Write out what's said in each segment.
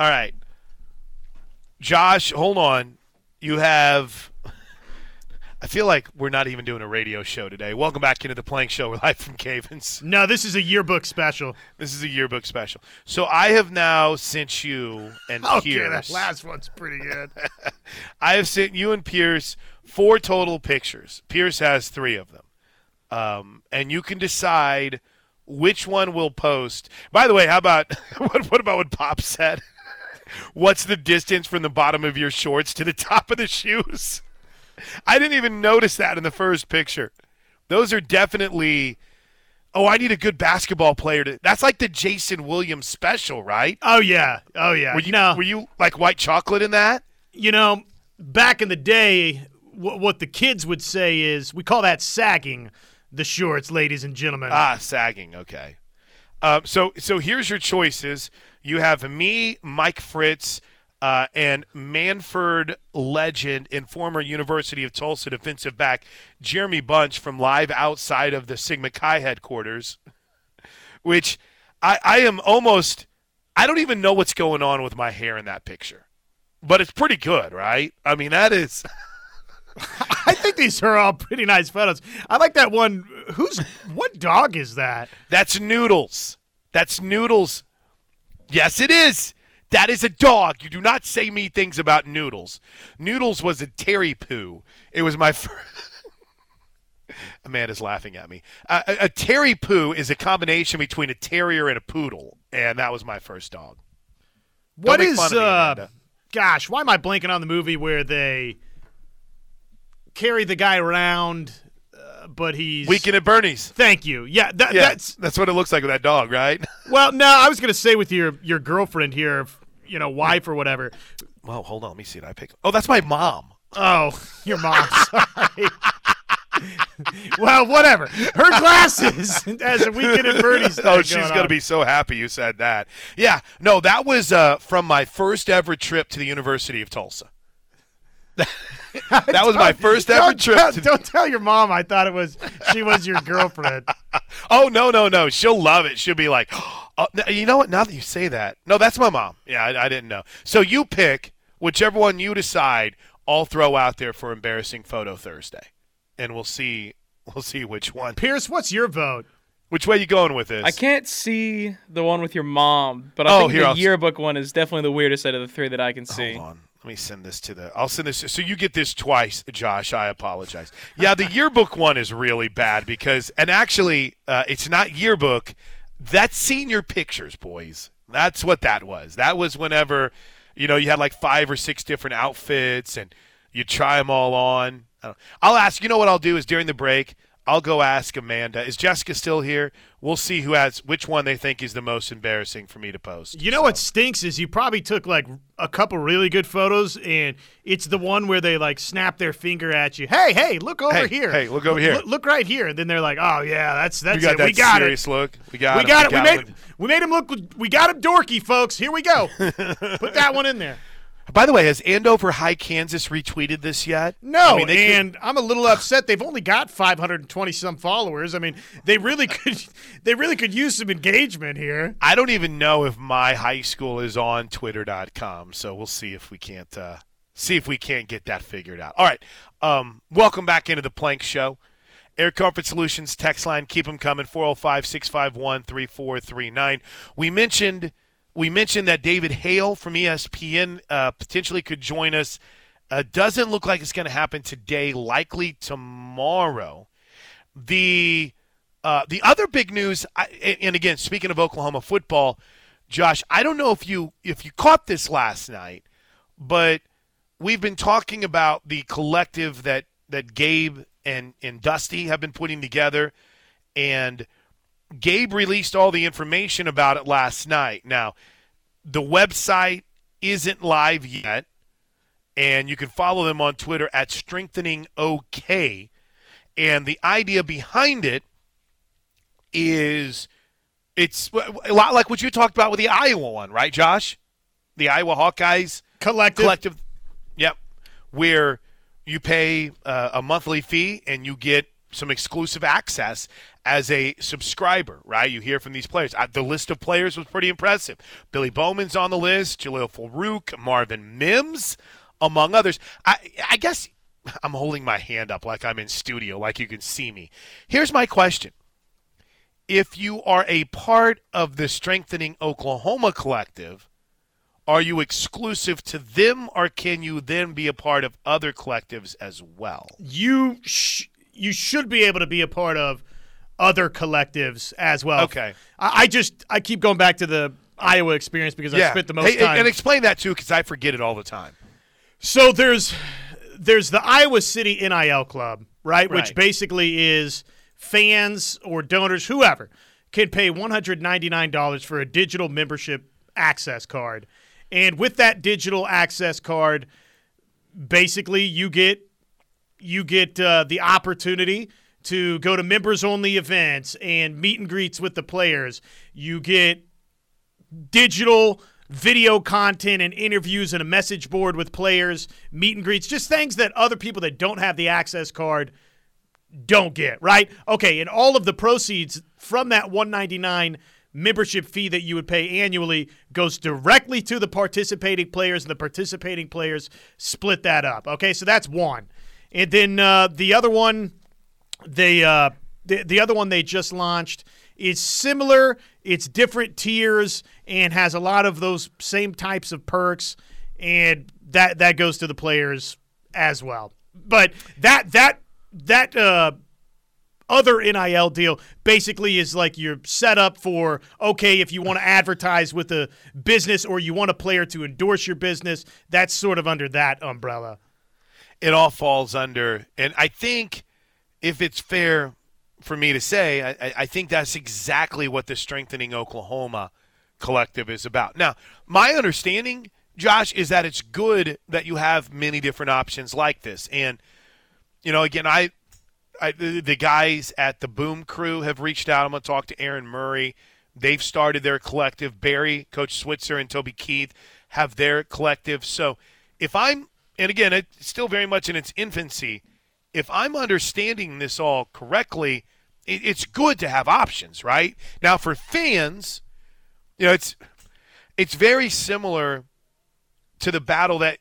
All right. Josh, hold on. You have. I feel like we're not even doing a radio show today. Welcome back into the Plank Show. We're live from Cavens. No, this is a yearbook special. This is a yearbook special. So I have now sent you and Okay, Pierce. that last one's pretty good. I have sent you and Pierce four total pictures. Pierce has three of them. Um, and you can decide which one we'll post. By the way, how about what, what about what Pop said? What's the distance from the bottom of your shorts to the top of the shoes? I didn't even notice that in the first picture. Those are definitely. Oh, I need a good basketball player to. That's like the Jason Williams special, right? oh yeah, oh yeah. Were you no, were you like white chocolate in that? you know, back in the day, wh- what the kids would say is we call that sagging the shorts, ladies and gentlemen. Ah, sagging. Okay. Um, so so here's your choices. You have me, Mike Fritz, uh, and Mannford legend and former University of Tulsa defensive back Jeremy Bunch from live outside of the Sigma Chi headquarters, which I, I am almost I don't even know what's going on with my hair in that picture, but it's pretty good, right? I mean that is. I think these are all pretty nice photos. I like that one. Who's what dog is that? That's Noodles. That's Noodles. Yes, it is. That is a dog. You do not say me things about Noodles. Noodles was a Terry poo. It was my first. Amanda's laughing at me. Uh, a, a Terry poo is a combination between a terrier and a poodle, and that was my first dog. What is of me, uh? Gosh, why am I blanking on the movie where they carry the guy around, uh, but he's Weekend at Bernie's. Thank you. Yeah, that, Yeah, that's that's what it looks like with that dog, right? well. No, I was gonna say with your your girlfriend here, you know, wife or whatever. Well, hold on. Let me see it. I pick. Oh, that's my mom. Oh, your mom. Sorry. well, whatever. Her glasses as a weekend at Bernie's. Oh, she's going to be so happy you said that. Yeah, no, that was uh, from my first ever trip to the University of Tulsa. That was my first ever trip. tell, to, don't tell your mom. I thought it was she was your girlfriend. oh no, no, no! She'll love it. She'll be like, oh, you know what? Now that you say that, no, that's my mom. Yeah, I, I didn't know. So you pick whichever one you decide. I'll throw out there for embarrassing photo Thursday, and we'll see. We'll see which one. Pierce, what's your vote? Which way you going with this? I can't see the one with your mom, but I Oh, think here, the I'll- yearbook one is definitely the weirdest out of the three that I can see. Hold on. Let me send this to the. I'll send this. So you get this twice, Josh. I apologize. Yeah, the yearbook one is really bad because, and actually, uh, it's not yearbook. That's senior pictures, boys. That's what that was. That was whenever, you know, you had like five or six different outfits and you try them all on. I'll ask. You know what I'll do is during the break, I'll go ask Amanda. Is Jessica still here? We'll see who has which one they think is the most embarrassing for me to post. You know what stinks is you probably took like a couple really good photos, and it's the one where they like snap their finger at you. Hey, hey, look over Hey, here. hey, look over here. Look, look right here. And then they're like, oh yeah, that's that's We got it. that we got serious it. look. We got We it. got it. We made it. we made him look. We got him dorky, folks. Here we go. Put that one in there. By the way, has Andover High Kansas retweeted this yet? No, I mean, they could- and I'm a little upset. They've only got 520 some followers. I mean, they really could they really could use some engagement here. I don't even know if my high school is on Twitter.com, so we'll see if we can't uh, see if we can't get that figured out. All right, um, welcome back into the Plank Show. Air Comfort Solutions text line, keep them coming 405-651-3439. We mentioned we mentioned that David Hale from ESPN uh, potentially could join us. Uh, doesn't look like it's going to happen today. Likely tomorrow. The uh, the other big news, I, and again, speaking of Oklahoma football, Josh, I don't know if you if you caught this last night, but we've been talking about the collective that that Gabe and and Dusty have been putting together, and Gabe released all the information about it last night. Now, the website isn't live yet, and you can follow them on Twitter at Strengthening OK. And the idea behind it is it's a lot like what you talked about with the Iowa one, right, Josh? The Iowa Hawkeyes Collective. collective. Yep, where you pay uh, a monthly fee and you get some exclusive access as a subscriber, right? You hear from these players. Uh, the list of players was pretty impressive. Billy Bowman's on the list, Jalil Farooq, Marvin Mims, among others. I, I guess I'm holding my hand up like I'm in studio, like you can see me. Here's my question. If you are a part of the Strengthening Oklahoma collective, are you exclusive to them or can you then be a part of other collectives as well? You sh- you should be able to be a part of other collectives as well. Okay. I, I just I keep going back to the Iowa experience because I spent the most Hey, time. And explain that too, because I forget it all the time. So there's there's the Iowa City NIL Club, right? Which basically is fans or donors, whoever, can pay $199 for a digital membership access card. And with that digital access card, basically you get you get uh, the opportunity to go to members only events and meet and greets with the players. You get digital video content and interviews and a message board with players, meet and greets, just things that other people that don't have the access card don't get, right? Okay, and all of the proceeds from that 199 membership fee that you would pay annually goes directly to the participating players and the participating players split that up. Okay, so that's one. And then uh, the other one they uh, the, the other one they just launched is similar. It's different tiers and has a lot of those same types of perks and that that goes to the players as well. But that that that uh other NIL deal basically is like you're set up for okay if you want to advertise with a business or you want a player to endorse your business that's sort of under that umbrella It all falls under, and I think if it's fair for me to say, I, I- think that's exactly what the Strengthening Oklahoma collective is about. Now, my understanding, Josh, is that it's good that you have many different options like this. And, you know, again, I, I the guys at the Boom Crew have reached out. I'm going to talk to Aaron Murray. They've started their collective. Barry, Coach Switzer, and Toby Keith have their collective. So if I'm, and again, it's still very much in its infancy. If I'm understanding this all correctly, it, it's good to have options, right? Now, for fans, you know, it's it's very similar to the battle that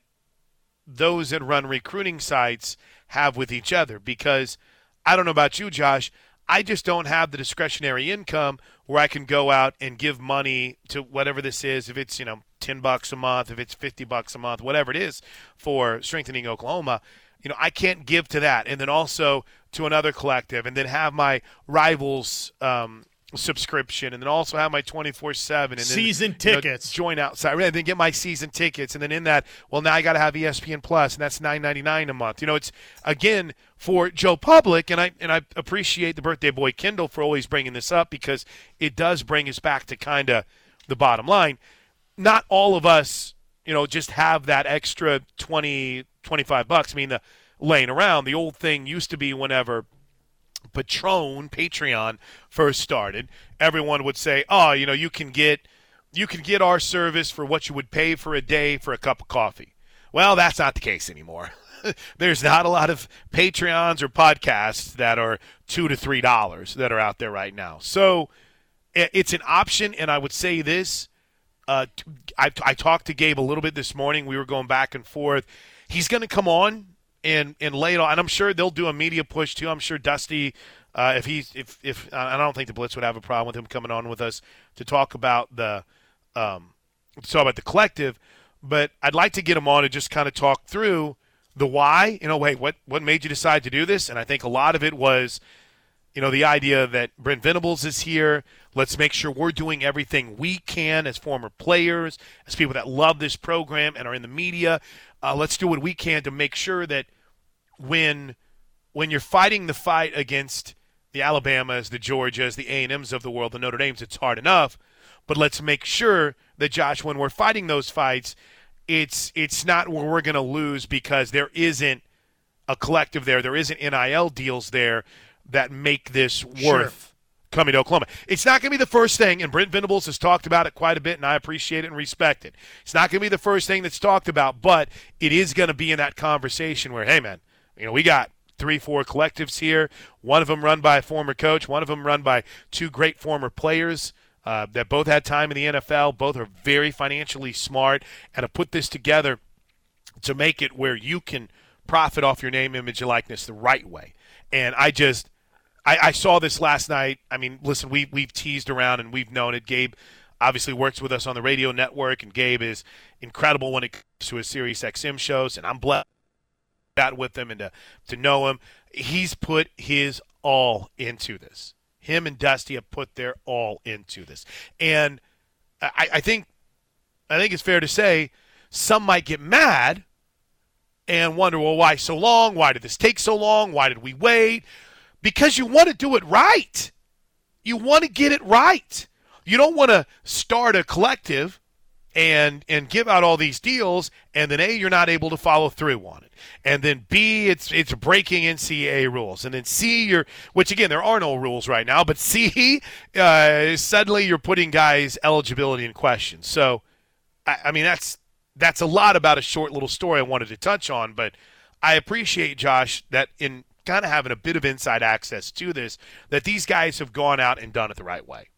those that run recruiting sites have with each other because I don't know about you, Josh. I just don't have the discretionary income where I can go out and give money to whatever this is. If it's, you know, 10 bucks a month, if it's 50 bucks a month, whatever it is for strengthening Oklahoma, you know, I can't give to that. And then also to another collective and then have my rivals um, subscription and then also have my 24 7 and then Season you know, tickets. join outside and then get my season tickets and then in that well now i got to have espn plus and that's 9.99 a month you know it's again for joe public and i and i appreciate the birthday boy kendall for always bringing this up because it does bring us back to kind of the bottom line not all of us you know just have that extra 20 25 bucks i mean the laying around the old thing used to be whenever Patron Patreon first started, everyone would say, "Oh, you know, you can get you can get our service for what you would pay for a day for a cup of coffee." Well, that's not the case anymore. There's not a lot of Patreons or podcasts that are 2 to 3 dollars that are out there right now. So, it's an option and I would say this uh, I, I talked to Gabe a little bit this morning. We were going back and forth. He's going to come on and and lay it on, and I'm sure they'll do a media push too. I'm sure Dusty, uh, if he's if if I don't think the Blitz would have a problem with him coming on with us to talk about the um, talk about the collective. But I'd like to get him on to just kind of talk through the why. You know, wait, what what made you decide to do this? And I think a lot of it was you know, the idea that Brent Venables is here. Let's make sure we're doing everything we can as former players, as people that love this program and are in the media. Uh, let's do what we can to make sure that when when you're fighting the fight against the Alabamas, the Georgias, the A&Ms of the world, the Notre Dames, it's hard enough. But let's make sure that Josh, when we're fighting those fights, it's it's not where we're going to lose because there isn't a collective there. There isn't NIL deals there that make this worth coming to Oklahoma. It's not going to be the first thing, and Brent Venables has talked about it quite a bit, and I appreciate it and respect it. It's not going to be the first thing that's talked about, but it is going to be in that conversation where, hey, man, you know, we got three, four collectives here. One of them run by a former coach, one of them run by two great former players. Uh, that both had time in the NFL, both are very financially smart, and to put this together to make it where you can profit off your name, image, and likeness the right way. And I just, I, I saw this last night. I mean, listen, we we've teased around and we've known it. Gabe obviously works with us on the radio network, and Gabe is incredible when it comes to his Sirius XM shows, and I'm blessed that with him and to, to know him. He's put his all into this. Him and Dusty have put their all into this, and I, I think I think it's fair to say some might get mad and wonder, well, why so long? Why did this take so long? Why did we wait? Because you want to do it right. You want to get it right. You don't want to start a collective and and give out all these deals and then A you're not able to follow through on it. And then B it's it's breaking NCAA rules. And then C you're which again there are no rules right now, but C uh, suddenly you're putting guys eligibility in question. So I, I mean that's that's a lot about a short little story I wanted to touch on, but I appreciate Josh that in kind of having a bit of inside access to this that these guys have gone out and done it the right way.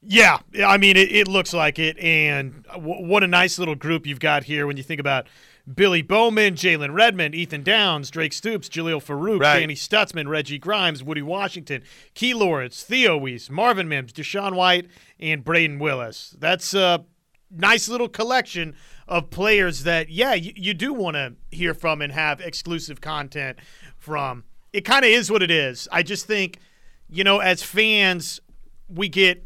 Yeah, I mean, it, it looks like it. And w- what a nice little group you've got here when you think about Billy Bowman, Jalen Redmond, Ethan Downs, Drake Stoops, Jalil Farooq, Right. Danny Stutsman, Reggie Grimes, Woody Washington, Key Lawrence, Theo Wease, Marvin Mims, DaShaun White, and Brayden Willis. That's a nice little collection of players that, yeah, you, you do want to hear from and have exclusive content from. It kind of is what it is. I just think, you know, as fans, we get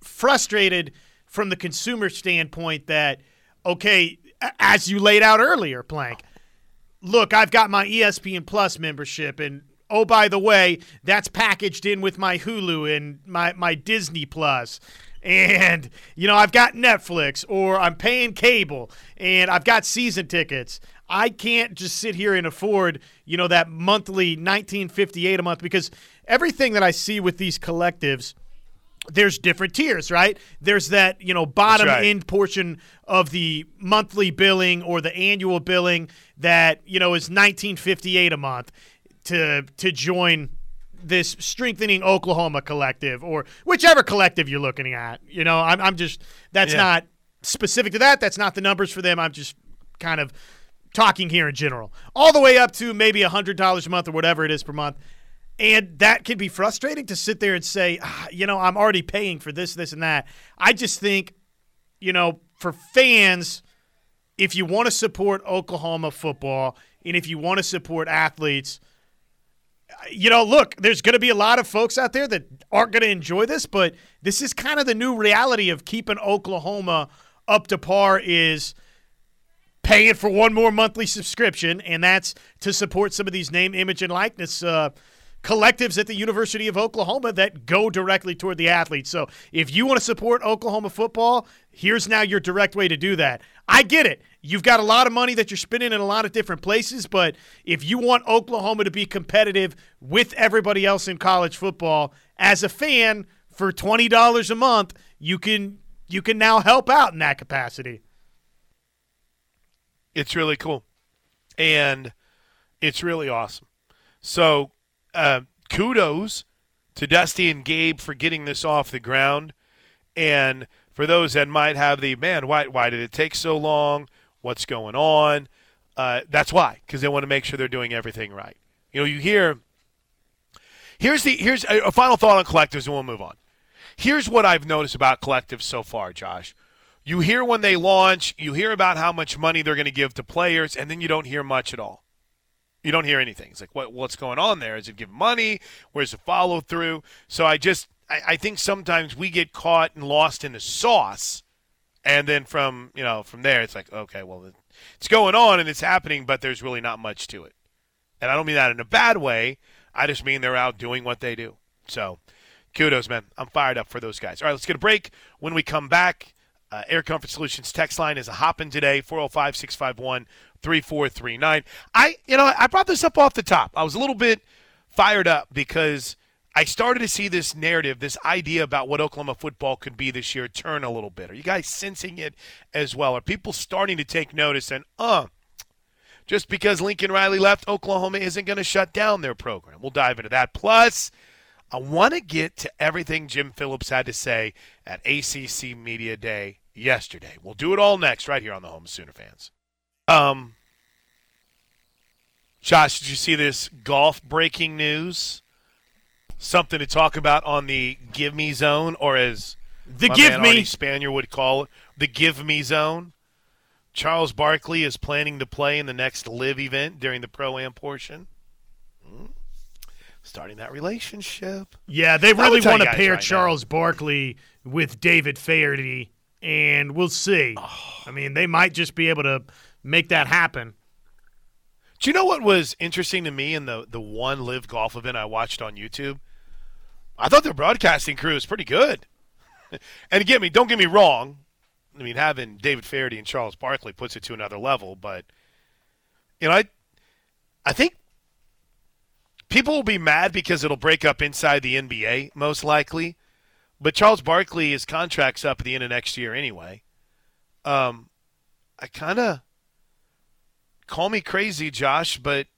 frustrated from the consumer standpoint that okay as you laid out earlier plank look i've got my espn plus membership and oh by the way that's packaged in with my hulu and my, my disney plus and you know i've got netflix or i'm paying cable and i've got season tickets i can't just sit here and afford you know that monthly 1958 a month because everything that i see with these collectives there's different tiers, right? There's that, you know, bottom right. end portion of the monthly billing or the annual billing that, you know, is 1958 a month to to join this strengthening Oklahoma collective or whichever collective you're looking at. You know, I'm I'm just that's Yeah. not specific to that. That's not the numbers for them. I'm just kind of talking here in general. All the way up to maybe $100 a month or whatever it is per month. And that can be frustrating to sit there and say, ah, you know, I'm already paying for this, this, and that. I just think, you know, for fans, if you want to support Oklahoma football and if you want to support athletes, you know, look, there's going to be a lot of folks out there that aren't going to enjoy this, but this is kind of the new reality of keeping Oklahoma up to par is paying it for one more monthly subscription, and that's to support some of these name, image, and likeness uh, collectives at the University of Oklahoma that go directly toward the athletes. So if you want to support Oklahoma football, here's now your direct way to do that. I get it. You've got a lot of money that you're spending in a lot of different places, but if you want Oklahoma to be competitive with everybody else in college football, as a fan, for twenty dollars a month, you can you can now help out in that capacity. It's really cool, and it's really awesome. So, uh, kudos to Dusty and Gabe for getting this off the ground, and for those that might have the man, why why did it take so long? What's going on? Uh, that's why, because they want to make sure they're doing everything right. You know, you hear. Here's the here's a, a final thought on collectives, and we'll move on. Here's what I've noticed about collectives so far, Josh. You hear when they launch, you hear about how much money they're going to give to players, and then you don't hear much at all. You don't hear anything. It's like, what, what's going on there? Is it give money? Where's the follow through? So I just, I, I think sometimes we get caught and lost in the sauce, and then from you know from there, it's like, okay, well, it's going on and it's happening, but there's really not much to it. And I don't mean that in a bad way. I just mean they're out doing what they do. So, kudos, man. I'm fired up for those guys. All right, let's get a break. When we come back, uh, Air Comfort Solutions text line is a hopping today 405 651 3439. I, you know, I brought this up off the top. I was a little bit fired up because I started to see this narrative, this idea about what Oklahoma football could be this year turn a little bit. Are you guys sensing it as well? Are people starting to take notice and, uh, just because Lincoln Riley left, Oklahoma isn't going to shut down their program. We'll dive into that. Plus, I want to get to everything Jim Phillips had to say at ACC Media Day yesterday. We'll do it all next, right here on the Home of Sooner fans. Um, Josh, did you see this golf breaking news? Something to talk about on the Give Me Zone, or as The give me. Spanier would call it, the Give Me Zone. Charles Barkley is planning to play in the next live event during the pro am portion. Starting that relationship. Yeah, they really want to pair right now. Charles Barkley with David Feherty, and we'll see. Oh. I mean, they might just be able to make that happen. Do you know what was interesting to me in the the one live golf event I watched on YouTube? I thought their broadcasting crew was pretty good. and get me, don't get me wrong. I mean, having David Feherty and Charles Barkley puts it to another level, but you know, I I think people will be mad because it'll break up inside the NBA most likely. But Charles Barkley, his contract's up at the end of next year anyway. Um, I kind of call me crazy, Josh, but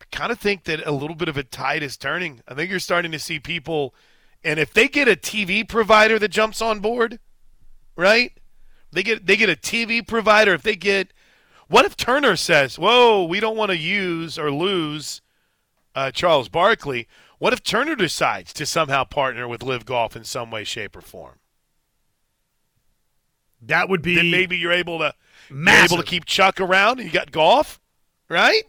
I kind of think that a little bit of a tide is turning. I think you're starting to see people, and if they get a TV provider that jumps on board, right? They get they get a TV provider. If they get, what if Turner says, "Whoa, we don't want to use or lose uh, Charles Barkley"? What if Turner decides to somehow partner with LIV Golf in some way, shape, or form? That would be Then maybe you're able to you're able to keep Chuck around, and you got golf, right?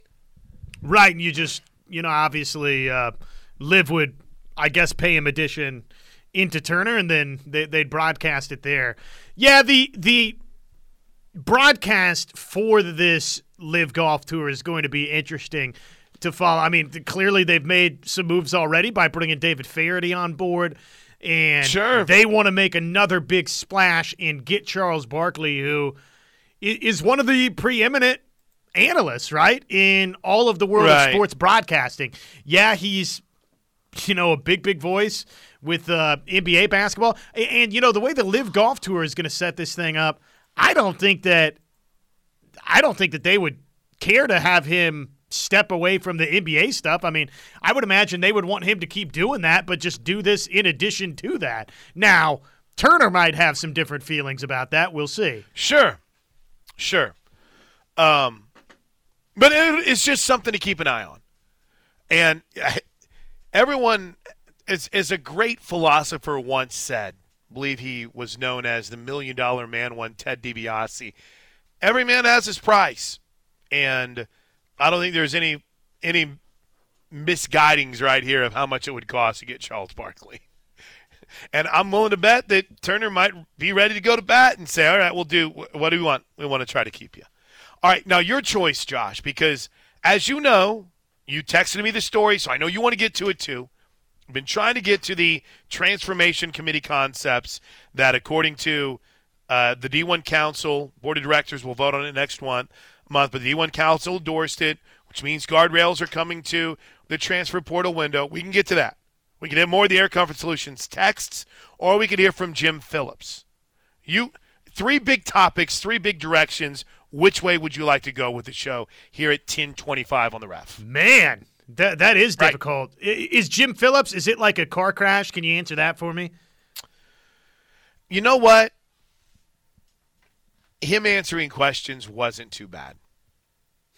right. And you just, you know, obviously, uh, Liv would, I guess, pay him addition into Turner, and then they, they'd broadcast it there. Yeah, the the broadcast for this LIV Golf Tour is going to be interesting to follow. I mean, clearly they've made some moves already by bringing David Feherty on board, and Sure. they want to make another big splash and get Charles Barkley, who is one of the preeminent analysts, right, in all of the world Right. of sports broadcasting. Yeah, he's you know, a big, big voice with uh, NBA basketball. And, and, you know, the way the LIV Golf Tour is going to set this thing up, I don't think that I don't think that they would care to have him step away from the NBA stuff. I mean, I would imagine they would want him to keep doing that, but just do this in addition to that. Now, Turner might have some different feelings about that. We'll see. Sure, sure. Um, but it, it's just something to keep an eye on. And everyone, as, as a great philosopher once said, believe he was known as the Million Dollar Man, one Ted DiBiase. Every man has his price, and I don't think there's any any misguidings right here of how much it would cost to get Charles Barkley. And I'm willing to bet that Turner might be ready to go to bat and say, all right, we'll do what do we want? We want to try to keep you. All right, now your choice, Josh, because as you know, you texted me the story, so I know you want to get to it too. I've been trying to get to the transformation committee concepts that, according to uh, the D1 Council, board of directors will vote on it next one, month, but the D1 Council endorsed it, which means guardrails are coming to the transfer portal window. We can get to that. We can have more of the Air Comfort Solutions texts, or we could hear from Jim Phillips. You three big topics, three big directions. Which way would you like to go with the show here at 1025 on the ref? Man, that that is difficult. I- Is Jim Phillips? Is it like a car crash? Can you answer that for me? You know what? Him answering questions wasn't too bad.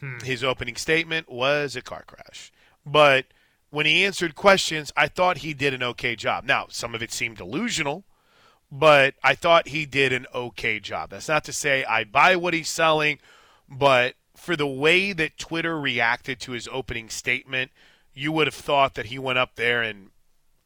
Hmm. His opening statement was a car crash. But when he answered questions, I thought he did an okay job. Now, some of it seemed delusional, but I thought he did an okay job. That's not to say I buy what he's selling, but for the way that Twitter reacted to his opening statement, you would have thought that he went up there and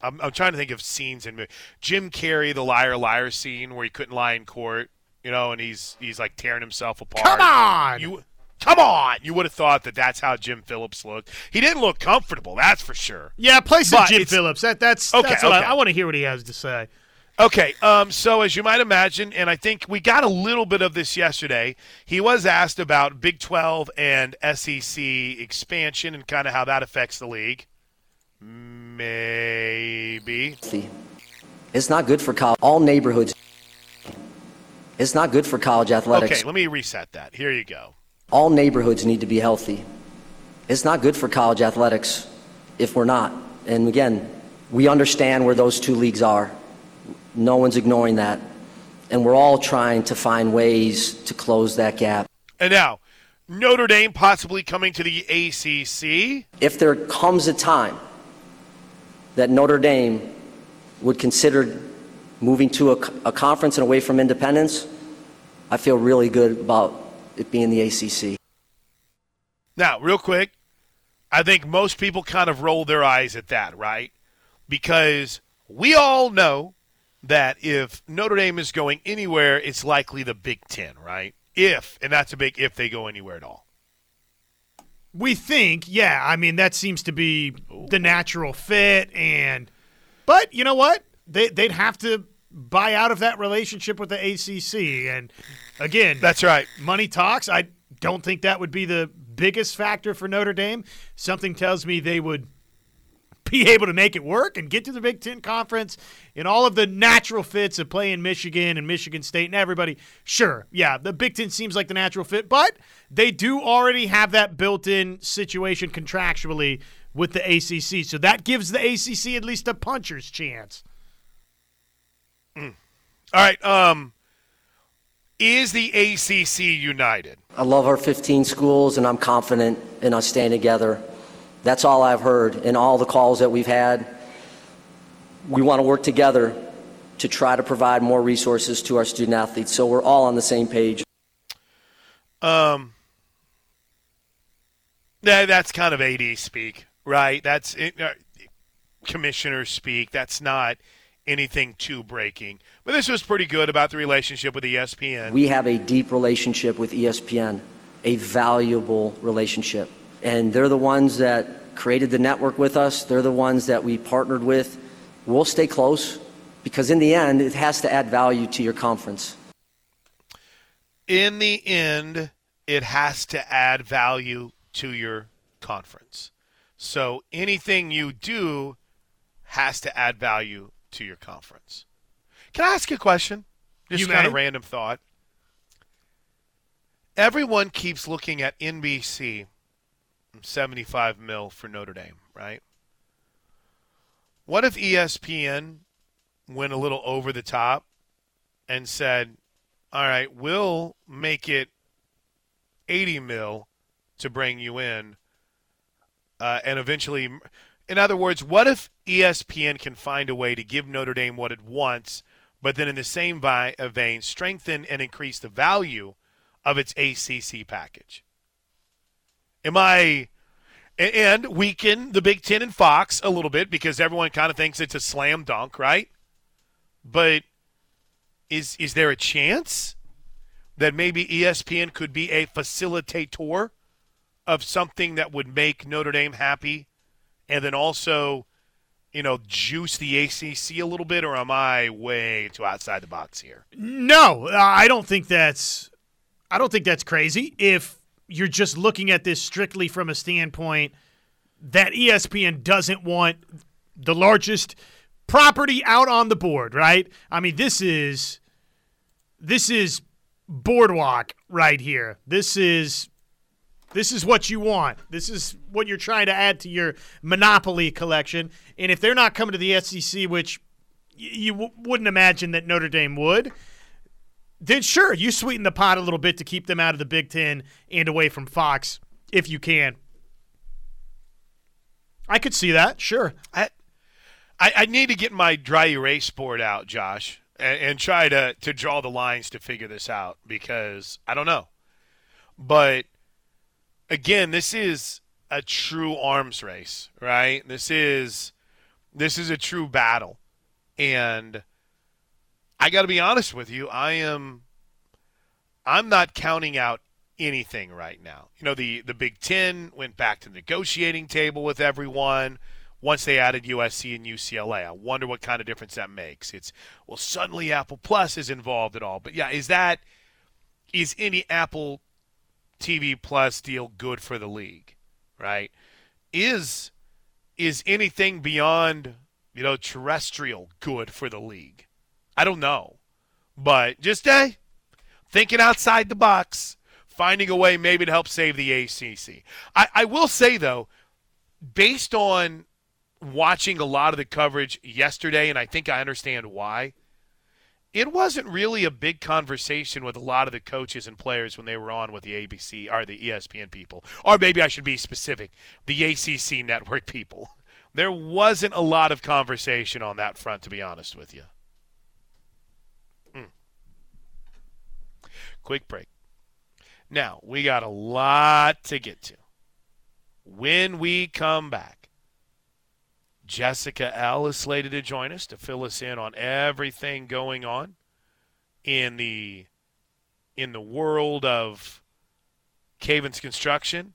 I'm, I'm trying to think of scenes in Jim Carrey, the liar liar scene where he couldn't lie in court, you know, and he's he's like tearing himself apart. Come on! you come on! You would have thought that that's how Jim Phillips looked. He didn't look comfortable, that's for sure. Yeah, play some But Jim Phillips. That that's Okay, that's okay. I, I want to hear what he has to say. Okay, um, so as you might imagine, and I think we got a little bit of this yesterday, he was asked about Big 12 and SEC expansion and kind of how that affects the league. Maybe. It's not good for college. All neighborhoods. It's not good for college athletics. Okay, let me reset that. Here you go. All neighborhoods need to be healthy. It's not good for college athletics if we're not. And again, we understand where those two leagues are. No one's ignoring that. And we're all trying to find ways to close that gap. And now, Notre Dame possibly coming to the ACC. If there comes a time that Notre Dame would consider moving to a, a conference and away from independence, I feel really good about it being the ACC. Now, real quick, I think most people kind of roll their eyes at that, right? Because we all know that if Notre Dame is going anywhere, it's likely the Big Ten, right? If, and that's a big if they go anywhere at all. We think, yeah. I mean, that seems to be the natural fit, and but you know what? They they'd have to buy out of that relationship with the ACC, and again, That's right. money talks. I don't think that would be the biggest factor for Notre Dame. Something tells me they would be able to make it work and get to the Big Ten Conference and all of the natural fits of playing Michigan and Michigan State and everybody. Sure, yeah, the Big Ten seems like the natural fit, but they do already have that built in situation contractually with the ACC. So that gives the ACC at least a puncher's chance. All right. Um, is the ACC united? I love our 15 schools, and I'm confident in us staying together. That's all I've heard in all the calls that we've had. We want to work together to try to provide more resources to our student athletes, so we're all on the same page. Um, that, that's kind of AD speak, right? That's it, uh, commissioner speak. That's not anything too breaking. But this was pretty good about the relationship with ESPN. We have a deep relationship with ESPN, a valuable relationship. And they're the ones that created the network with us, they're the ones that we partnered with. We'll stay close because, in the end, it has to add value to your conference. in the end, it has to add value to your conference. So anything you do has to add value to your conference. Can I ask you a question? Just You kind of random thought. Everyone keeps looking at NBC, 75 mil for Notre Dame, right? What if ESPN went a little over the top and said, all right, we'll make it 80 mil to bring you in. Uh, and eventually, in other words, what if ESPN can find a way to give Notre Dame what it wants, but then in the same uh, vein, strengthen and increase the value of its ACC package? Am I. And weaken the Big Ten and Fox a little bit because everyone kind of thinks it's a slam dunk, right? But is is there a chance that maybe ESPN could be a facilitator of something that would make Notre Dame happy and then also you know juice the ACC a little bit or am I way too outside the box here No, uh, I don't think that's I don't think that's crazy if you're just looking at this strictly from a standpoint that ESPN doesn't want the largest property out on the board, right? I mean, this is this is boardwalk right here. This is this is what you want. This is what you're trying to add to your monopoly collection. And if they're not coming to the SEC, which you w- wouldn't imagine that Notre Dame would, then sure, you sweeten the pot a little bit to keep them out of the Big Ten and away from Fox if you can. I could see that, sure. I I, I need to get my dry erase board out Josh and, and try to to draw the lines to figure this out because I don't know but again this is a true arms race right this is this is a true battle and I got to be honest with you I am I'm not counting out anything right now. You know, the the Big Ten went back to the negotiating table with everyone once they added USC and UCLA. I wonder what kind of difference that makes. It's well, suddenly Apple Plus is involved at all. But yeah, is that is any Apple TV Plus deal good for the league? Right? Is is anything beyond you know terrestrial good for the league? I don't know, but just hey, thinking outside the box. finding a way maybe to help save the ACC. I, I will say though, based on watching a lot of the coverage yesterday, and I think I understand why. It wasn't really a big conversation with a lot of the coaches and players when they were on with the ABC or the ESPN people, or maybe I should be specific, the ACC network people. There wasn't a lot of conversation on that front, to be honest with you. Hmm. Quick break. Now, we got a lot to get to. When we come back, Jessica L is slated to join us to fill us in on everything going on in the in the world of Caven's construction.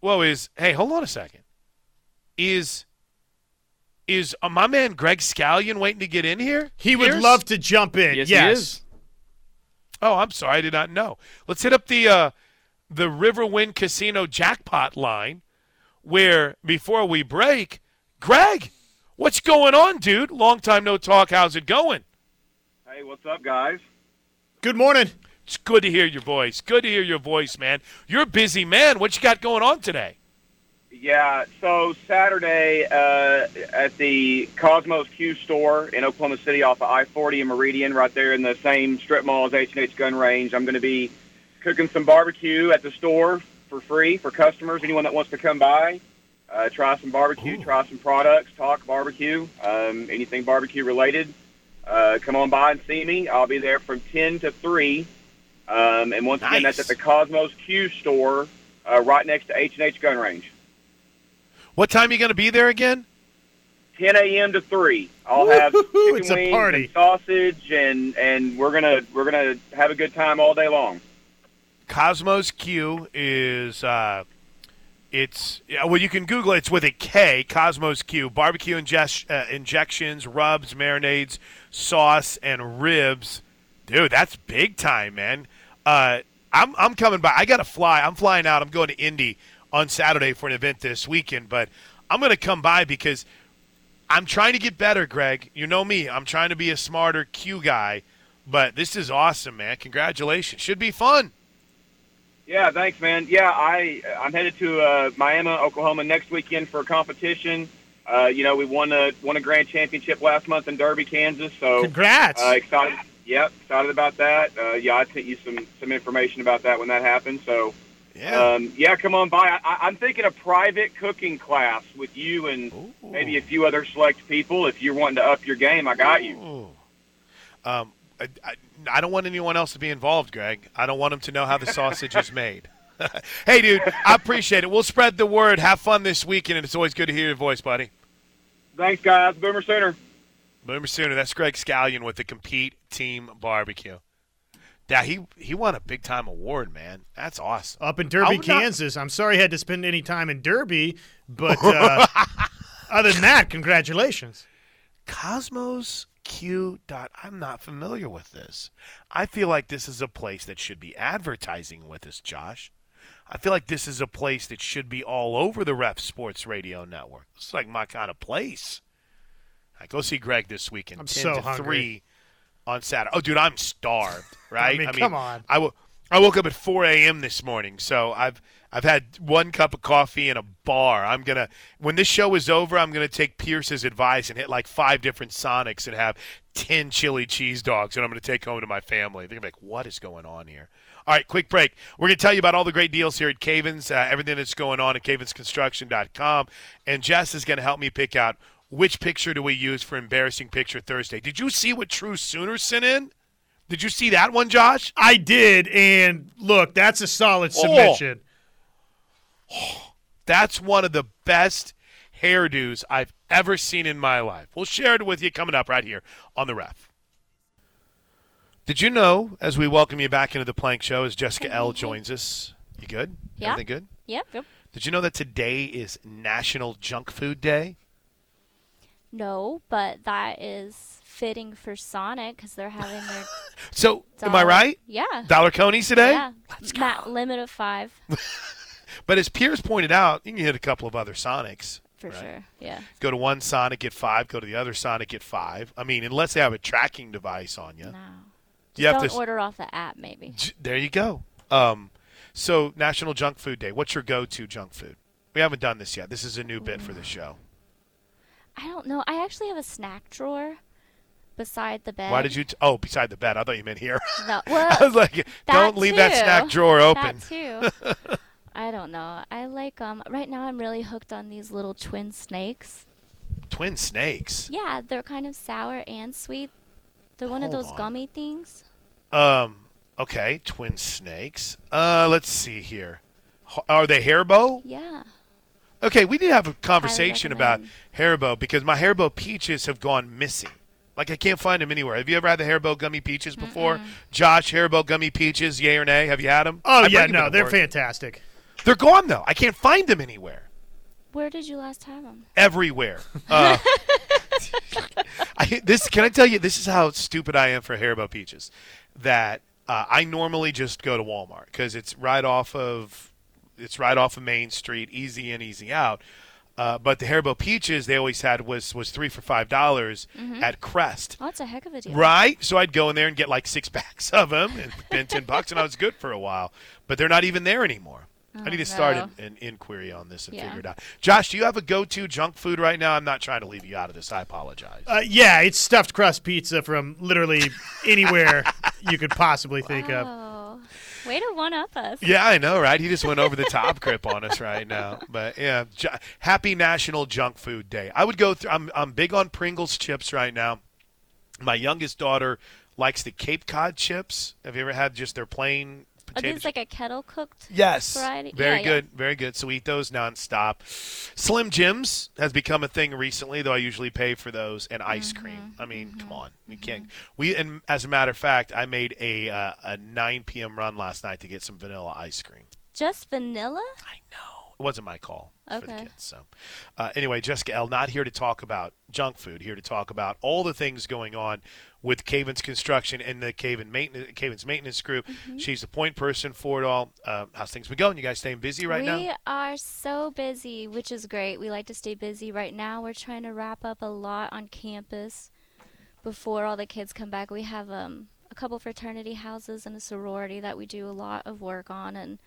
Whoa, is hey, hold on a second. Is is uh, my man Greg Scallion waiting to get in here? He would Pierce? love to jump in. Yes, yes. he is. Oh, I'm sorry, I did not know. Let's hit up the uh, the Riverwind Casino jackpot line, where before we break, Greg, what's going on, dude? Long time no talk. How's it going? Hey, what's up, guys? Good morning. It's good to hear your voice. Good to hear your voice, man. You're a busy man. What you got going on today? Yeah, so Saturday uh, at the Kosmos Q store in Oklahoma City off of I-40 and Meridian, right there in the same strip mall as H&H Gun Range, I'm going to be cooking some barbecue at the store for free for customers, anyone that wants to come by. Uh, try some barbecue, Ooh. try some products, talk barbecue, um, anything barbecue related. Uh, come on by and see me. I'll be there from 10 to 3. Um, and once again, that's at the Kosmos Q store uh, right next to H&H Gun Range. What time are you going to be there again? 10 a.m. to 3. I'll have Woo-hoo-hoo, chicken wings party. and sausage, and and we're gonna we're gonna have a good time all day long. Kosmos Q is uh, it's yeah, well you can Google it. It's with a K. Kosmos Q barbecue ingest, uh, injections, rubs, marinades, sauce, and ribs. Dude, that's big time, man. Uh, I'm I'm coming by. I got to fly. I'm flying out. I'm going to Indy on Saturday for an event this weekend, but I'm to come by because I'm trying to get better, Greg. You know me. I'm trying to be a smarter Q guy. But this is awesome, man. Congratulations. Should be fun. Yeah, thanks, man. Yeah, I I'm headed to uh, Miami, Oklahoma next weekend for a competition. Uh, you know, we won a won a grand championship last month in Derby, Kansas. So Congrats. uh, excited. Yep, excited about that. Uh, yeah, I sent you some some information about that when that happened. So Yeah. um, yeah, come on by. I, I'm thinking a private cooking class with you and Ooh. maybe a few other select people. If you're wanting to up your game, I got you. Um, I, I, I don't want anyone else to be involved, Greg. I don't want them to know how the sausage is made. hey, dude, I appreciate it. We'll spread the word. Have fun this weekend, and it's always good to hear your voice, buddy. Thanks, guys. Boomer Sooner. Boomer Sooner. That's Greg Scallion with the Compete Team Barbecue. Yeah, he he won a big time award, man. That's awesome. Up in Derby, would not- Kansas. I'm sorry I had to spend any time in Derby, but uh, other than that, congratulations. Kosmos Q. Dot. I'm not familiar with this. I feel like this is a place that should be advertising with us, Josh. I feel like this is a place that should be all over the Ref Sports Radio Network. It's like my kind of place. I go see Greg this weekend. I'm 10 so to hungry. 3 on Saturday. Oh, dude, I'm starved, right? I, mean, come on. I wo- I woke up at 4 a.m. this morning, so I've I've had one cup of coffee in a bar. I'm gonna when this show is over, I'm gonna take Pierce's advice and hit like five different Sonics and have ten chili cheese dogs, and I'm gonna take home to my family. They're gonna be like, "What is going on here?" All right, quick break. We're going to tell you about all the great deals here at Cavens, uh, everything that's going on at cavensconstruction.com. And Jess is going to help me pick out which picture do we use for Embarrassing Picture Thursday. Did you see what True Sooner sent in? Did you see that one, Josh? I did, and look, that's a solid Oh. That's one of the best hairdos I've ever seen in my life. We'll share it with you coming up right here on the ref. Did you know, as we welcome you back into the Plank Show, as Jessica L joins us, you good? Yeah. Everything good? Yep, yep. Did you know that today is National Junk Food Day? No, but that is fitting for Sonic because they're having their. So, am I right? Yeah. Dollar Coneys today? Yeah. Let's go. That limit of five But as Pierce pointed out, you can hit a couple of other Sonics. for Right. sure. Yeah. Go to one Sonic, get five. Go to the other Sonic, get five. I mean, unless they have a tracking device on you. No. You have Don't to- order off the app, maybe. There you go. Um, So National Junk Food Day. What's your go-to junk food? We haven't done this yet. This is a new bit for the show. I don't know. I actually have a snack drawer beside the bed. Why did you? T- oh, beside the bed. I thought you meant here. No, Well, I was like, don't leave that snack drawer open. That too. I don't know. I like um. Right now, I'm really hooked on these little twin snakes. Twin snakes. Yeah, they're kind of sour and sweet. They're one of those on. gummy things. Um. Okay, twin snakes. Uh, let's see here. Are they Haribo? Yeah. Okay, we need to have a conversation about recommend. Haribo because my Haribo peaches have gone missing. Like I can't find them anywhere. Have you ever had the Haribo gummy peaches before? Josh, Haribo gummy peaches, yay or nay? Have you had them? Oh yeah, no, they're fantastic. They're gone though. I can't find them anywhere. Where did you last have them? Everywhere. Uh, I, this can I tell you? This is how stupid I am for Haribo peaches. That uh, I normally just go to Walmart because it's right off of it's right off of Main Street, easy in, easy out. Uh, but the Haribo peaches they always had was was three for five dollars at Crest. Oh, that's a heck of a deal. Right, so I'd go in there and get like six packs of them and spend ten bucks, and I was good for a while. But they're not even there anymore. I need to start no. an, an inquiry on this and Yeah. figure it out. Josh, do you have a go-to junk food right now? I'm not trying to leave you out of this. I apologize. Uh, yeah, it's stuffed crust pizza from literally anywhere you could possibly think of. Oh, way to one up us. yeah, I know, right? He just went over the top grip on us right now. But yeah, j- happy National Junk Food Day. I would go through. I'm I'm big on Pringles chips right now. My youngest daughter likes the Cape Cod chips. Have you ever had just their plain Are potato? these like a kettle cooked? Yes. variety? Very Yeah, yeah. good. Very good. So we eat those nonstop. Slim Jims has become a thing recently, though I usually pay for those and ice Mm-hmm. cream. I mean, come on. You can't. We and as a matter of fact, I made a uh, a 9 p.m. run last night to get some vanilla ice cream. Just vanilla? I know. It wasn't my call for the kids. So, uh, anyway, Jessica L. Not here to talk about junk food. Here to talk about all the things going on with Caven's construction and the Caven maintenance, Caven's maintenance group. Mm-hmm. She's the point person for it all. Uh, how's things been going? You guys staying busy right we now? We are so busy, which is great. We like to stay busy. Right now, we're trying to wrap up a lot on campus before all the kids come back. We have um, a couple fraternity houses and a sorority that we do a lot of work on, and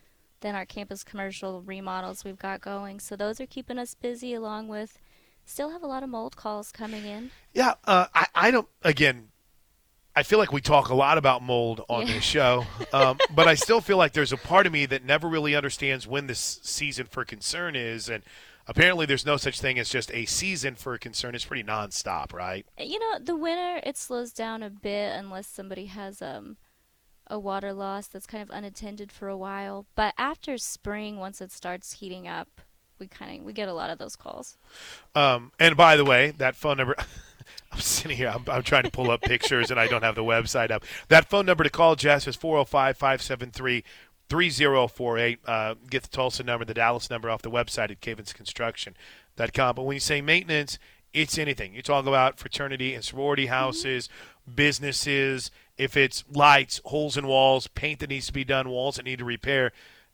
then our campus commercial remodels we've got going. So those are keeping us busy, along with still have a lot of mold calls coming in. Yeah, uh, I, I don't. Again, I feel like we talk a lot about mold on Yeah. this show, um, but I still feel like there's a part of me that never really understands when this season for concern is, and apparently there's no such thing as just a season for concern. It's pretty nonstop, right? You know, the winter it slows down a bit unless somebody has um a water loss that's kind of unattended for a while. But after spring, once it starts heating up, we kind of we get a lot of those calls. Um, and by the way, that phone number. I'm sitting here. I'm, I'm trying to pull up pictures, and I don't have the website up. That phone number to call Jess is 405 573 3048. Uh, Get the Tulsa number, the Dallas number off the website at cavensconstruction.com. But when you say maintenance, it's anything. You talk about fraternity and sorority houses, businesses, if it's lights, holes in walls, paint that needs to be done, walls that need to repair.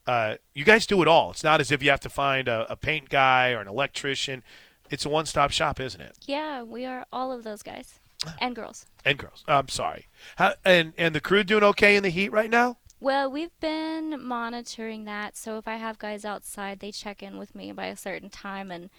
Uh, you guys do it all. It's not as if you have to find a, a paint guy or an electrician. It's a one-stop shop, isn't it? Yeah, we are all of those guys and girls. And girls. I'm sorry. How, and and the crew doing okay in the heat right now? Well, we've been monitoring that. So if I have guys outside, they check in with me by a certain time, and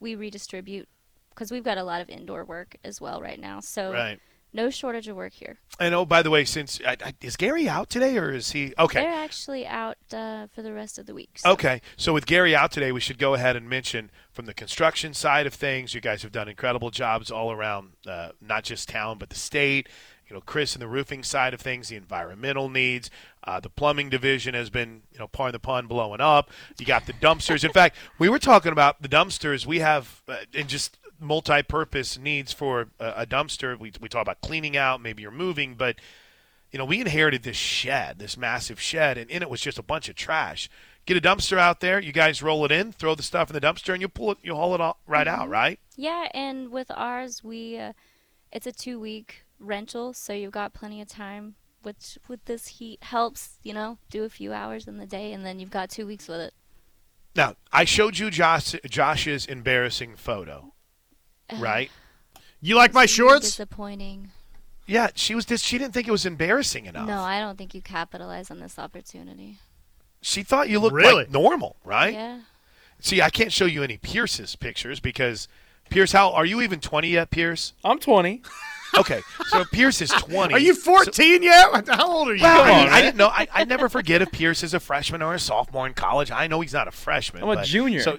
we redistribute because we've got a lot of indoor work as well right now. So Right. No shortage of work here. And oh, by the way, since I, I, is Gary out today or is he okay? They're actually out uh, for the rest of the week. so- Okay, so with Gary out today, we should go ahead and mention from the construction side of things, you guys have done incredible jobs all around, uh, not just town but the state. You know, Chris and the roofing side of things, the environmental needs, uh, the plumbing division has been, you know, pardon the pun, blowing up. You got the dumpsters. In fact, we were talking about the dumpsters. We have, uh, and just multi-purpose needs for a, a dumpster. We we talk about cleaning out, maybe you're moving, but you know, we inherited this shed, this massive shed, and in it was just a bunch of trash. Get a dumpster out there, you guys roll it in, throw the stuff in the dumpster, and you pull it, you haul it all right out, right? Yeah, and with ours, we uh, it's a two week rental, so you've got plenty of time. Which with this heat helps, you know, do a few hours in the day, and then you've got two weeks with it. Now, I showed you Josh, Josh's embarrassing photo, right? You like my shorts? Disappointing. Yeah, she was. This, she didn't think it was embarrassing enough. No, I don't think you capitalize on this opportunity. She thought you looked Really? like normal, right? Yeah. See, I can't show you any Pierce's pictures because Pierce, how are you even 20 yet, Pierce? I'm 20. Okay, so Pierce is 20. Are you 14 yet? How old are you? Well, Come I, on, mean, I man. didn't know. I, I never forget if Pierce is a freshman or a sophomore in college. I know he's not a freshman. I'm a but- junior. So,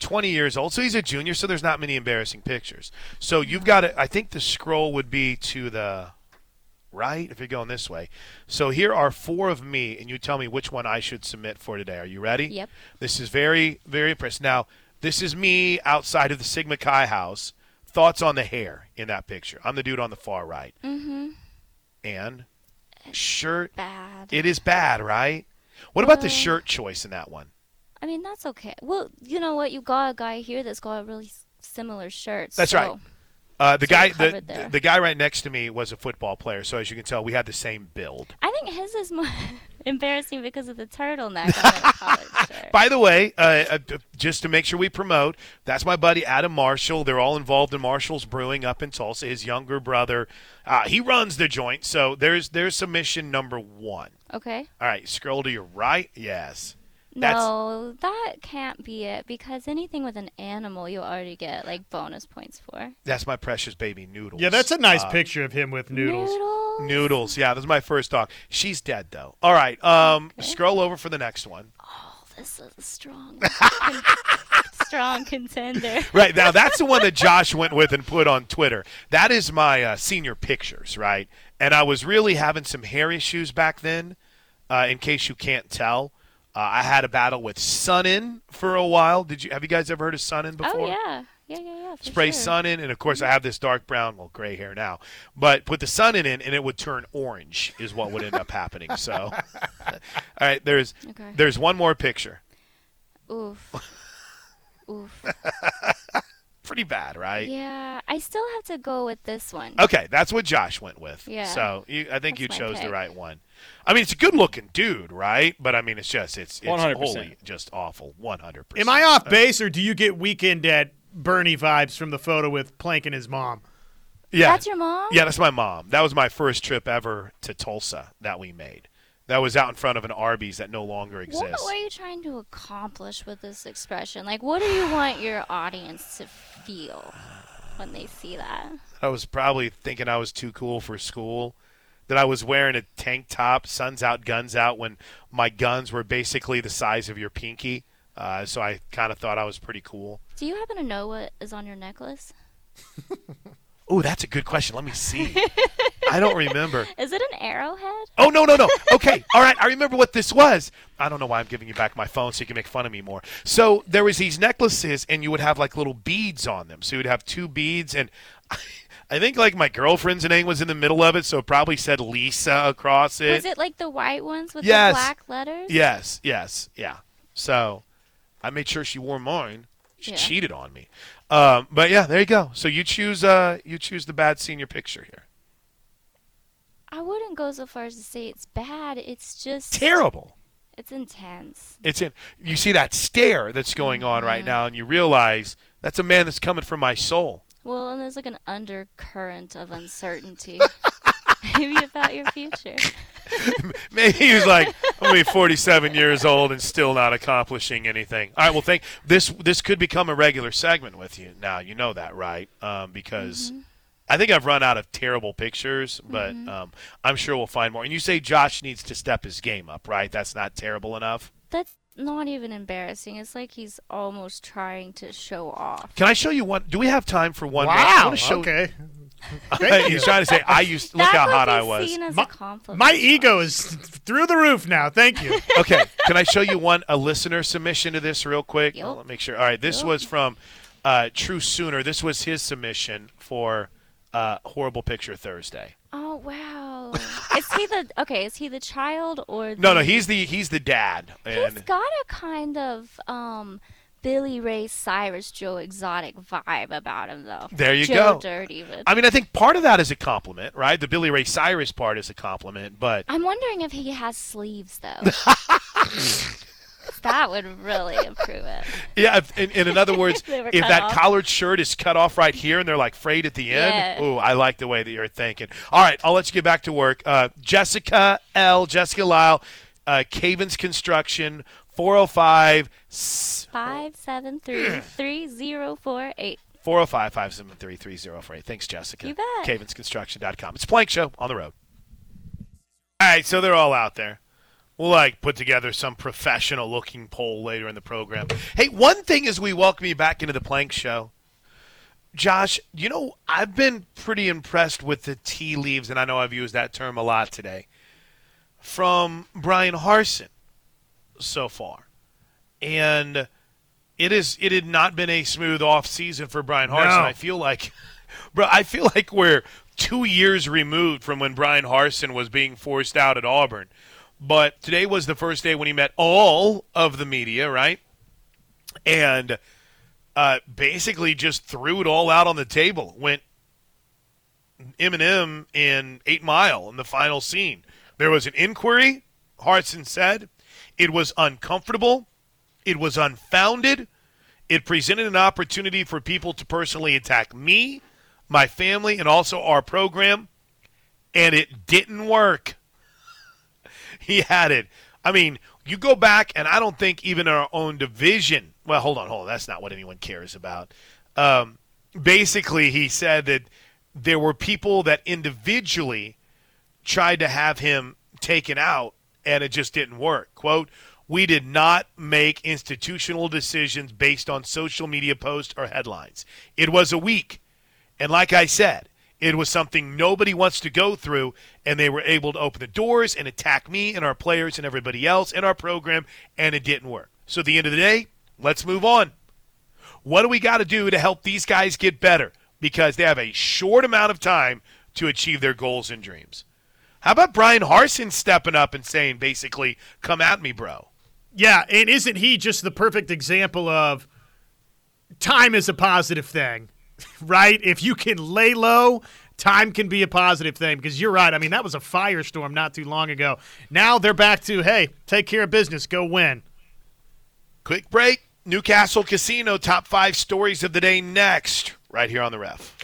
20 years old. So he's a junior. So there's not many embarrassing pictures. So you've got to. I think the scroll would be to the right if you're going this way. So here are four of me, and you tell me which one I should submit for today. Are you ready? Yep. This is very, very impressive. Now, this is me outside of the Sigma Chi house. Thoughts on the hair in that picture? I'm the dude on the far right. Mm-hmm. And shirt. Bad. It is bad, right? What about the shirt choice in that one? I mean, that's okay. Well, you know what? You got a guy here that's got a really similar shirt. That's so right. Uh, the So guy, you're the, the guy right next to me was a football player, so as you can tell, we had the same build. I think his is more embarrassing because of the turtleneck on shirt. By the way, uh, uh, just to make sure we promote, that's my buddy Adam Marshall. They're all involved in Marshall's Brewing up in Tulsa. His younger brother, uh, he runs the joint. So there's there's submission number one. Okay. All right, scroll to your right. Yes. That's- No, that can't be it because anything with an animal you already get like bonus points for. That's my precious baby Noodles. Yeah, that's a nice Uh, picture of him with noodles. Noodles. Noodles. Yeah, this is my first dog. She's dead though. All right. Um, scroll over for the next one. Oh, this is a strong, strong contender. Right now, that's the one that Josh went with and put on Twitter. That is my uh, senior pictures, right? And I was really having some hair issues back then. Uh, in case you can't tell, uh, I had a battle with Sun-In for a while. Did you have you guys ever heard of Sun-In before? Oh yeah, yeah, yeah, yeah. Spray sure. sun in, and of course I have this dark brown, well, gray hair now. But put the sun in, and it would turn orange, is what would end up happening. So, all right, there's Okay. there's one more picture. Oof. Oof. Pretty bad, right? Yeah, I still have to go with this one. Okay, that's what Josh went with. Yeah. So you, I think That's you my chose the right one. I mean, it's a good-looking dude, right? But I mean, it's just it's it's 100%. wholly just awful. One hundred percent. Am I off uh, base, or do you get weekend at Bernie vibes from the photo with Plank and his mom? Yeah. That's your mom? Yeah, that's my mom. That was my first trip ever to Tulsa that we made. That was out in front of an Arby's that no longer exists. What were you trying to accomplish with this expression? Like, what do you want your audience to feel when they see that? I was probably thinking I was too cool for school. That I was wearing a tank top, suns out, guns out, when my guns were basically the size of your pinky. Uh, so I kind of thought I was pretty cool. Do you happen to know what is on your necklace? Oh, that's a good question. Let me see. I don't remember. Is it an arrowhead? Oh no no no. Okay, all right. I remember what this was. I don't know why I'm giving you back my phone so you can make fun of me more. So there was these necklaces, and you would have like little beads on them. So you would have two beads, and I think like my girlfriend's name was in the middle of it, so it probably said Lisa across it. Was it like the white ones with Yes. the black letters? Yes, yes, yeah. So I made sure she wore mine. She Yeah. cheated on me. Um, but yeah, there you go. So you choose uh you choose the bad senior picture here. I wouldn't go so far as to say it's bad. It's just Terrible. It's intense. It's in you see that stare that's going on right now and you realize that's a man that's coming from my soul. Well, and there's like an undercurrent of uncertainty. Maybe about your future. Maybe he was like, I'm gonna be 47 years old and still not accomplishing anything. All right, well, thank this. This could become a regular segment with you now. You know that, right? Um, because I think I've run out of terrible pictures, but um, I'm sure we'll find more. And you say Josh needs to step his game up, right? That's not terrible enough. That's not even embarrassing. It's like he's almost trying to show off. Can I show you one? Do we have time for one? more? I Wow. wanna show, Okay. Thank you. He's trying to say I used. Look how hot I was. Seen as My- a compliment. My ego is through the roof now. Thank you. okay, can I show you one a listener submission to this real quick? Yep. Let me make sure. All right, this Yep. was from uh, True Sooner. This was his submission for uh, Horrible Picture Thursday. Oh wow. is he the okay? Is he the child or the, No, no, he's the he's the dad, He's got a kind of um Billy Ray Cyrus, Joe Exotic vibe about him, though. There you Joe go. Dirt, even. I mean, I think part of that is a compliment, right? The Billy Ray Cyrus part is a compliment, but I'm wondering if he has sleeves though. that would really improve it. yeah. If, in, in, in other words, if that off. collared shirt is cut off right here and they're like frayed at the end, Yeah. ooh, I like the way that you're thinking. All right, I'll let you get back to work. Uh, Jessica L. Jessica Lyle. uh, Cavens Construction, 405 Five seven three three zero four eight. 405 573 3048. Thanks, Jessica. You bet. CavensConstruction.com. It's Plank Show on the road. All right, so they're all out there. We'll like put together some professional looking poll later in the program. Hey, one thing as we welcome you back into the Plank Show, Josh, you know, I've been pretty impressed with the tea leaves, and I know I've used that term a lot today, from Bryan Harsin so far. And it is it had not been a smooth off season for Bryan Harsin. No. I feel like bro, I feel like we're two years removed from when Bryan Harsin was being forced out at Auburn. But today was the first day when he met all of the media, right? And uh, basically just threw it all out on the table. Went Eminem in Eight Mile in the final scene. There was an inquiry, Harsin said. It was uncomfortable. It was unfounded. It presented an opportunity for people to personally attack me, my family, and also our program. And it didn't work. he had it. I mean, you go back, and I don't think even our own division. Well, hold on, hold on. That's not what anyone cares about. Um, basically, he said that there were people that individually tried to have him taken out, and it just didn't work. Quote, we did not make institutional decisions based on social media posts or headlines. It was a week. And like I said, it was something nobody wants to go through, and they were able to open the doors and attack me and our players and everybody else in our program, and it didn't work. So at the end of the day, let's move on. What do we got to do to help these guys get better? Because they have a short amount of time to achieve their goals and dreams. How about Bryan Harsin stepping up and saying, basically, come at me, bro? Yeah, and isn't he just the perfect example of time is a positive thing, right? If you can lay low, time can be a positive thing because you're right. I mean, that was a firestorm not too long ago. Now they're back to, hey, take care of business, go win. Quick break. Newcastle Casino top five stories of the day next, right here on the ref.